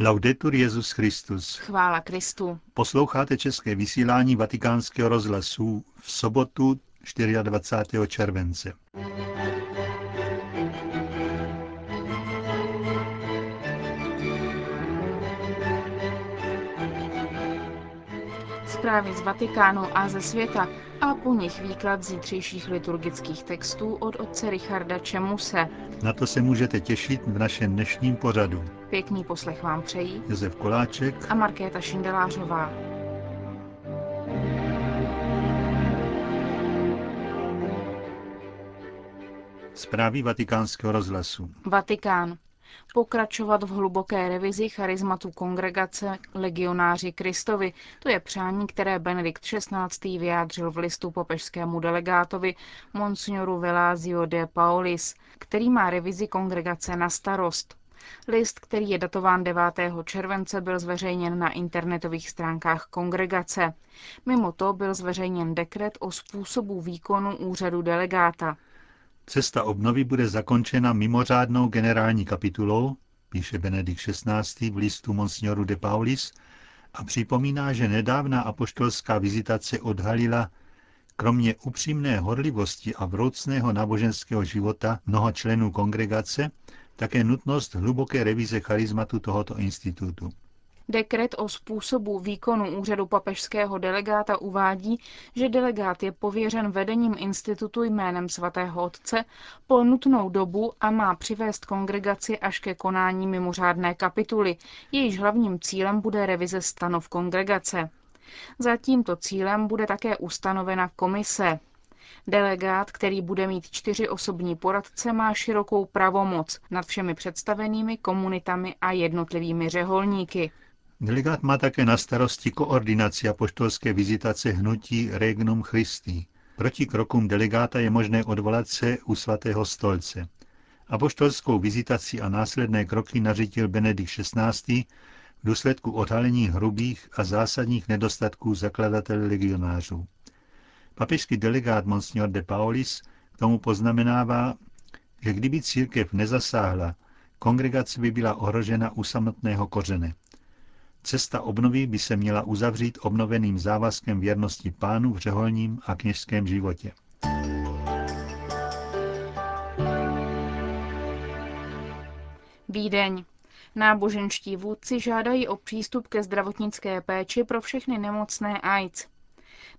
Laudetur Jezus Christus. Chvála Kristu. Posloucháte české vysílání Vatikánského rozhlasu v sobotu 24. července. Zprávy z Vatikánu a ze světa a po nich výklad zítřejších liturgických textů od otce Richarda Čemuse. Na to se můžete těšit v našem dnešním pořadu. Pěkný poslech vám přejí Josef Koláček a Markéta Šindelářová. Zprávy vatikánského rozhlasu. Vatikán. Pokračovat v hluboké revizi charizmatu kongregace Legionáři Kristovi. To je přání, které Benedikt XVI. vyjádřil v listu papežskému delegátovi Monsignoru Velázio de Paulis, který má revizi kongregace na starost. List, který je datován 9. července, byl zveřejněn na internetových stránkách kongregace. Mimo to byl zveřejněn dekret o způsobu výkonu úřadu delegáta. Cesta obnovy bude zakončena mimořádnou generální kapitulou, píše Benedikt XVI. v listu Monsignoru de Paulis, a připomíná, že nedávná apoštolská vizitace odhalila, kromě upřímné horlivosti a vroucného náboženského života mnoha členů kongregace, také nutnost hluboké revize charizmatu tohoto institutu. Dekret o způsobu výkonu úřadu papežského delegáta uvádí, že delegát je pověřen vedením institutu jménem svatého otce po nutnou dobu a má přivést kongregaci až ke konání mimořádné kapituly. Jejíž hlavním cílem bude revize stanov kongregace. Za tímto cílem bude také ustanovena komise. Delegát, který bude mít čtyři osobní poradce, má širokou pravomoc nad všemi představenými komunitami a jednotlivými řeholníky. Delegát má také na starosti koordinaci apoštolské vizitace hnutí Regnum Christi. Proti krokům delegáta je možné odvolat se u svatého stolce. Apoštolskou vizitaci a následné kroky nařídil Benedikt XVI. v důsledku odhalení hrubých a zásadních nedostatků zakladatele legionářů. Papežský delegát Monsignor de Paulis k tomu poznamenává, že kdyby církev nezasáhla, kongregace by byla ohrožena u samotného kořene. Cesta obnovy by se měla uzavřít obnoveným závazkem věrnosti pánu v řeholním a kněžském životě. Vídeň. Náboženští vůdci žádají o přístup ke zdravotnické péči pro všechny nemocné AIDS.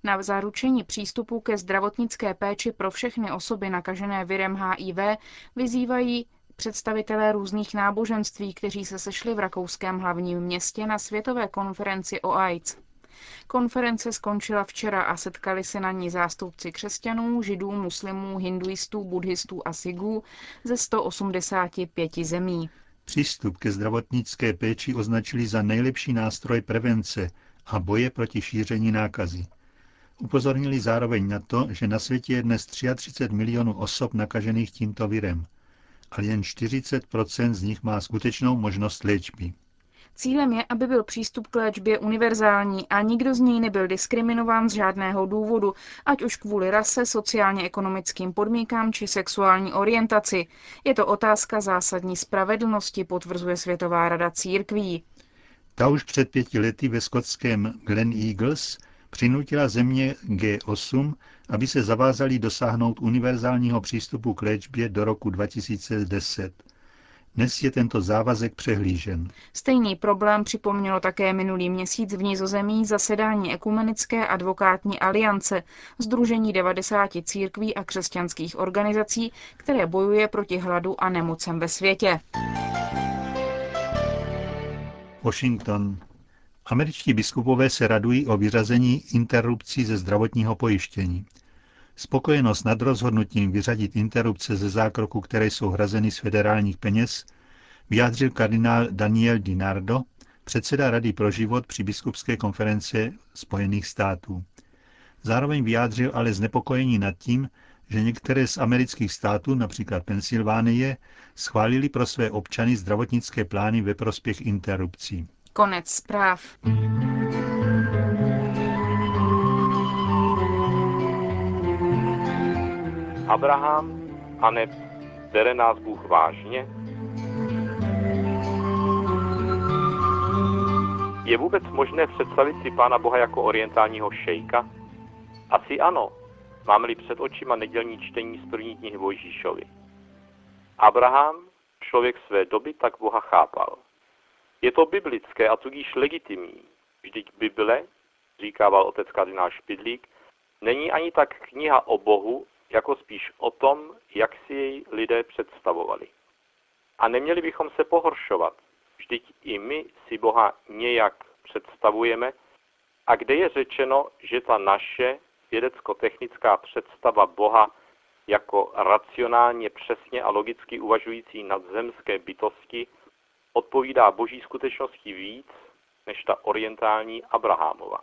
Na zaručení přístupu ke zdravotnické péči pro všechny osoby nakažené virem HIV vyzývají představitelé různých náboženství, kteří se sešli v rakouském hlavním městě na světové konferenci o AIDS. Konference skončila včera a setkali se na ní zástupci křesťanů, židů, muslimů, hinduistů, buddhistů a sigů ze 185 zemí. Přístup ke zdravotnické péči označili za nejlepší nástroj prevence a boje proti šíření nákazy. Upozornili zároveň na to, že na světě je dnes 33 milionů osob nakažených tímto virem ale jen 40% z nich má skutečnou možnost léčby. Cílem je, aby byl přístup k léčbě univerzální a nikdo z něj nebyl diskriminován z žádného důvodu, ať už kvůli rase, sociálně-ekonomickým podmínkám či sexuální orientaci. Je to otázka zásadní spravedlnosti, potvrzuje Světová rada církví. Ta už před pěti lety ve skotském Glen Eagles přinutila země G8, aby se zavázali dosáhnout univerzálního přístupu k léčbě do roku 2010. Dnes je tento závazek přehlížen. Stejný problém připomnělo také minulý měsíc v Nizozemí zasedání Ekumenické advokátní aliance, Združení 90 církví a křesťanských organizací, které bojuje proti hladu a nemocem ve světě. Washington. Američtí biskupové se radují o vyřazení interrupcí ze zdravotního pojištění. Spokojenost nad rozhodnutím vyřadit interrupce ze zákroku, které jsou hrazeny z federálních peněz, vyjádřil kardinál Daniel Dinardo, předseda Rady pro život při biskupské konference Spojených států. Zároveň vyjádřil ale znepokojení nad tím, že některé z amerických států, například Pensylvánie, schválili pro své občany zdravotnické plány ve prospěch interrupcí. Konec zpráv. Abraham, a bere nás Bůh vážně? Je vůbec možné představit si Pána Boha jako orientálního šejka? Asi ano, máme-li před očima nedělní čtení z první knihy Mojžíšovi. Abraham, člověk své doby, tak Boha chápal. Je to biblické a tudíž legitimní. Vždyť Bible, říkával otec kardinál Špidlík, není ani tak kniha o Bohu, jako spíš o tom, jak si jej lidé představovali. A neměli bychom se pohoršovat. Vždyť i my si Boha nějak představujeme a kde je řečeno, že ta naše vědecko-technická představa Boha jako racionálně přesně a logicky uvažující nadzemské bytosti odpovídá boží skutečnosti víc než ta orientální Abrahamova.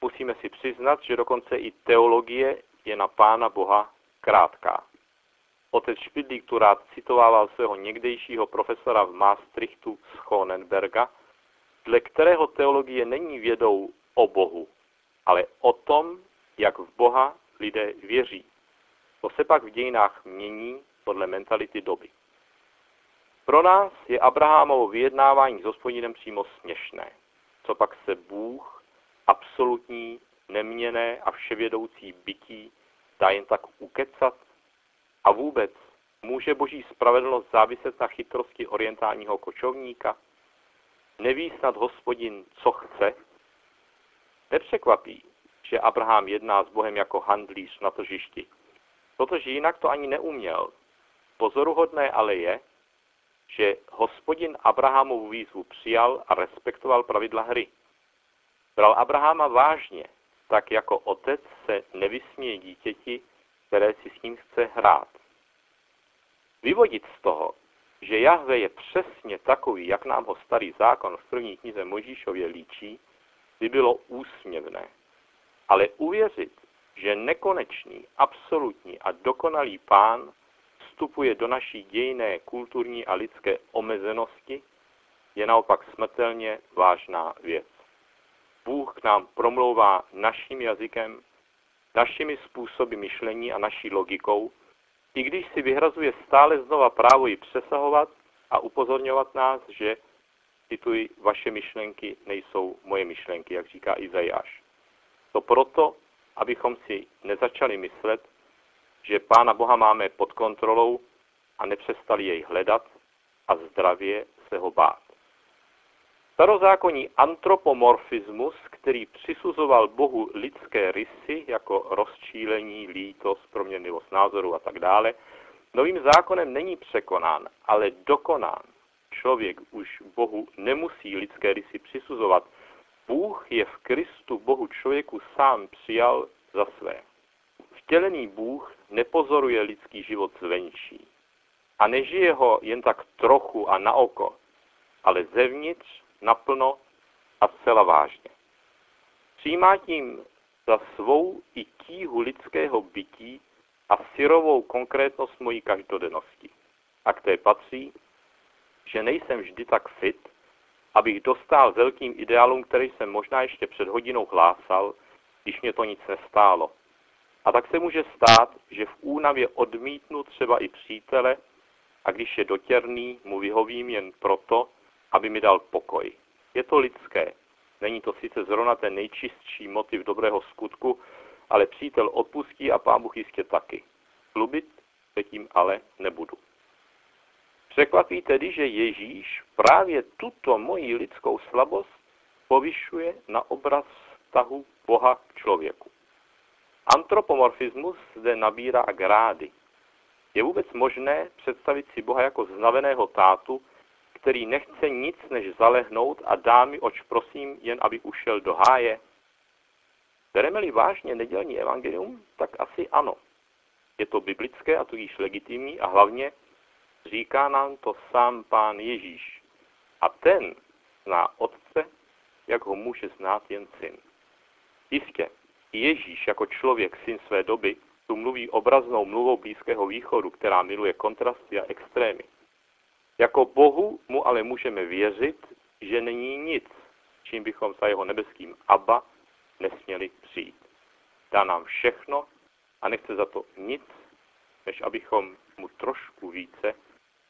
Musíme si přiznat, že dokonce i teologie je na Pána Boha krátká. Otec Špidlík tu rád citovával svého někdejšího profesora v Maastrichtu z Honenberga, dle kterého teologie není vědou o Bohu, ale o tom, jak v Boha lidé věří. To se pak v dějinách mění podle mentality doby. Pro nás je Abrahamovo vyjednávání s hospodinem přímo směšné. Co pak se Bůh, absolutní, neměné a vševědoucí bytí, dá jen tak ukecat? A vůbec, může boží spravedlnost záviset na chytrosti orientálního kočovníka? Neví snad hospodin, co chce? Nepřekvapí, že Abraham jedná s Bohem jako handlíř na tržišti, protože jinak to ani neuměl. Pozoruhodné ale je, že hospodin Abrahamovu výzvu přijal a respektoval pravidla hry. Bral Abrahama vážně, tak jako otec se nevysměje dítěti, které si s ním chce hrát. Vyvodit z toho, že Jahve je přesně takový, jak nám ho starý zákon v první knize Možíšově líčí, by bylo úsměvné. Ale uvěřit, že nekonečný, absolutní a dokonalý pán vstupuje do naší dějné, kulturní a lidské omezenosti, je naopak smrtelně vážná věc. Bůh k nám promlouvá naším jazykem, našimi způsoby myšlení a naší logikou, i když si vyhrazuje stále znova právo ji přesahovat a upozorňovat nás, že, cituji, vaše myšlenky nejsou moje myšlenky, jak říká Izajáš. To proto, abychom si nezačali myslet, že Pána Boha máme pod kontrolou a nepřestali jej hledat a zdravě se ho bát. Starozákonní antropomorfismus, který přisuzoval Bohu lidské rysy jako rozčílení, lítost, proměnlivost názoru a tak dále, novým zákonem není překonán, ale dokonán. Člověk už Bohu nemusí lidské rysy přisuzovat. Bůh je v Kristu Bohu člověku sám přijal za své. Vtělený Bůh nepozoruje lidský život zvenčí a nežije ho jen tak trochu a na oko, ale zevnitř, naplno a zcela vážně. Přijímá tím za svou i tíhu lidského bytí a syrovou konkrétnost mojí každodennosti. A k té patří, že nejsem vždy tak fit, abych dostal velkým ideálům, které jsem možná ještě před hodinou hlásal, když mě to nic nestálo. A tak se může stát, že v únavě odmítnu třeba i přítele a když je dotěrný, mu vyhovím jen proto, aby mi dal pokoj. Je to lidské. Není to sice zrovna ten nejčistší motiv dobrého skutku, ale přítel odpustí a pán Bůh jistě taky. Klubit se tím ale nebudu. Překvapí tedy, že Ježíš právě tuto moji lidskou slabost povyšuje na obraz vztahu Boha k člověku. Antropomorfismus zde nabírá grády. Je vůbec možné představit si Boha jako znaveného tátu, který nechce nic než zalehnout a dá mi, oč prosím, jen aby ušel do háje? Bereme-li vážně nedělní evangelium, tak asi ano. Je to biblické a tudíž legitimní a hlavně říká nám to sám pán Ježíš. A ten zná otce, jak ho může znát jen syn. Jistě, Ježíš jako člověk, syn své doby, tu mluví obraznou mluvou Blízkého východu, která miluje kontrasty a extrémy. Jako Bohu mu ale můžeme věřit, že není nic, čím bychom za jeho nebeským Abba nesměli přijít. Dá nám všechno a nechce za to nic, než abychom mu trošku více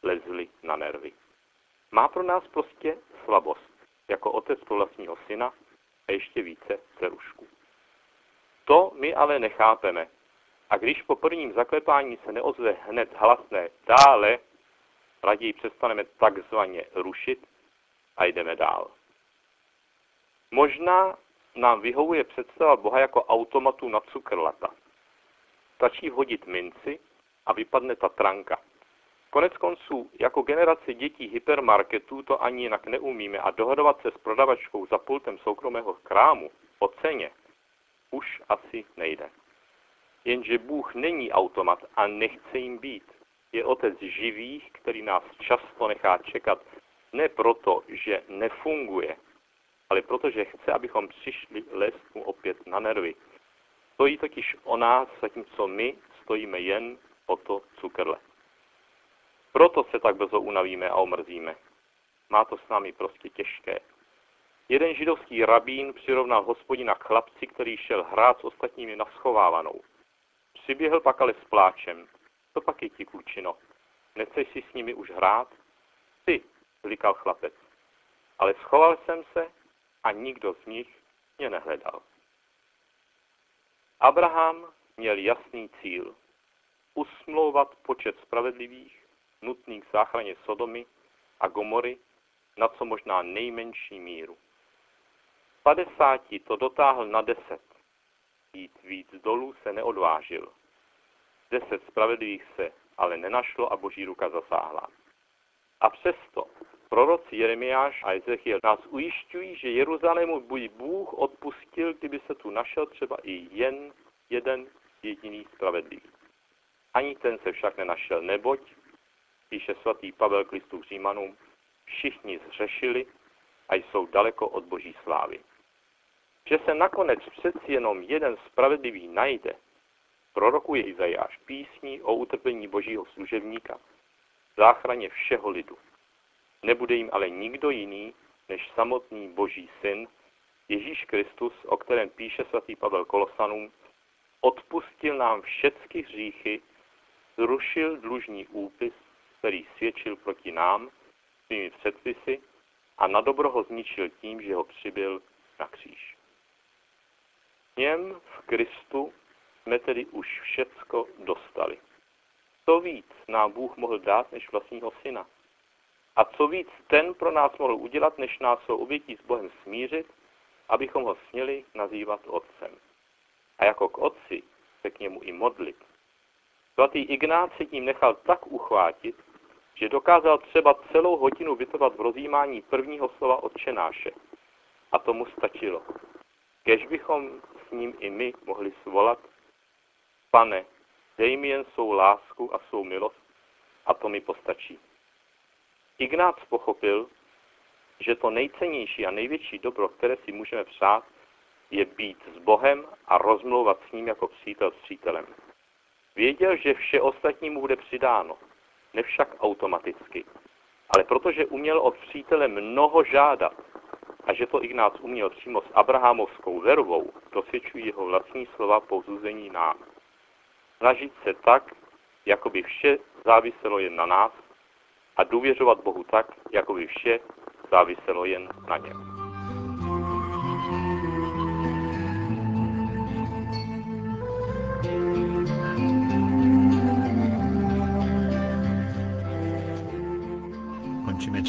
lezli na nervy. Má pro nás prostě slabost. jako otec pro vlastního syna a ještě více dcerušku. To my ale nechápeme. A když po prvním zaklepání se neozve hned hlasné dále, raději přestaneme takzvaně rušit a jdeme dál. Možná nám vyhovuje představa Boha jako automatu na cukrlata. Stačí vhodit minci a vypadne ta tranka. Konec konců, jako generace dětí hypermarketů to ani jinak neumíme a dohodovat se s prodavačkou za pultem soukromého krámu o ceně už asi nejde. Jenže Bůh není automat a nechce jim být. Je otec živých, který nás často nechá čekat ne proto, že nefunguje, ale protože chce, abychom přišli mu opět na nervy. Stojí totiž o nás, zatímco my stojíme jen o to cukrle. Proto se tak brzo unavíme a omrzíme. Má to s námi prostě těžké. Jeden židovský rabín přirovnal hospodina k chlapci, který šel hrát s ostatními na schovávanou. Přiběhl pak ale s pláčem. To pak je ti, klučino. Nechceš si s nimi už hrát? Ty, zlikal chlapec. Ale schoval jsem se a nikdo z nich mě nehledal. Abraham měl jasný cíl. Usmlouvat počet spravedlivých, nutných k záchraně Sodomy a Gomory na co možná nejmenší míru. 50 to dotáhl na 10. Jít víc dolů se neodvážil. Deset spravedlivých se ale nenašlo a boží ruka zasáhla. A přesto proroci Jeremiáš a Ezechiel nás ujišťují, že Jeruzalému buď Bůh odpustil, kdyby se tu našel třeba i jen jeden jediný spravedlivý. Ani ten se však nenašel, neboť, píše svatý Pavel k listu Římanům, všichni zřešili a jsou daleko od boží slávy. Že se nakonec přeci jenom jeden spravedlivý najde, prorokuje Izajáš písní o utrpení božího služebníka, záchraně všeho lidu. Nebude jim ale nikdo jiný, než samotný boží syn, Ježíš Kristus, o kterém píše svatý Pavel Kolosanům, odpustil nám všechny hříchy, zrušil dlužní úpis, který svědčil proti nám svými předpisy a na dobro ho zničil tím, že ho přibyl na kříž. Něm v Kristu jsme tedy už všecko dostali. Co víc nám Bůh mohl dát než vlastního syna? A co víc ten pro nás mohl udělat, než nás svou obětí s Bohem smířit, abychom ho směli nazývat otcem. A jako k otci se k němu i modlit. Svatý Ignác se tím nechal tak uchvátit, že dokázal třeba celou hodinu vytrvat v rozjímání prvního slova odčenáše. A tomu stačilo. Kež bychom ním i my mohli svolat, pane, dej mi jen svou lásku a svou milost a to mi postačí. Ignác pochopil, že to nejcennější a největší dobro, které si můžeme přát, je být s Bohem a rozmlouvat s ním jako přítel s přítelem. Věděl, že vše ostatní mu bude přidáno, nevšak automaticky, ale protože uměl od přítele mnoho žádat a že to Ignác uměl přímo s abrahamovskou vervou, dosvědčují jeho vlastní slova pouzuzení nám. Snažit se tak, jako by vše záviselo jen na nás a důvěřovat Bohu tak, jako by vše záviselo jen na něm.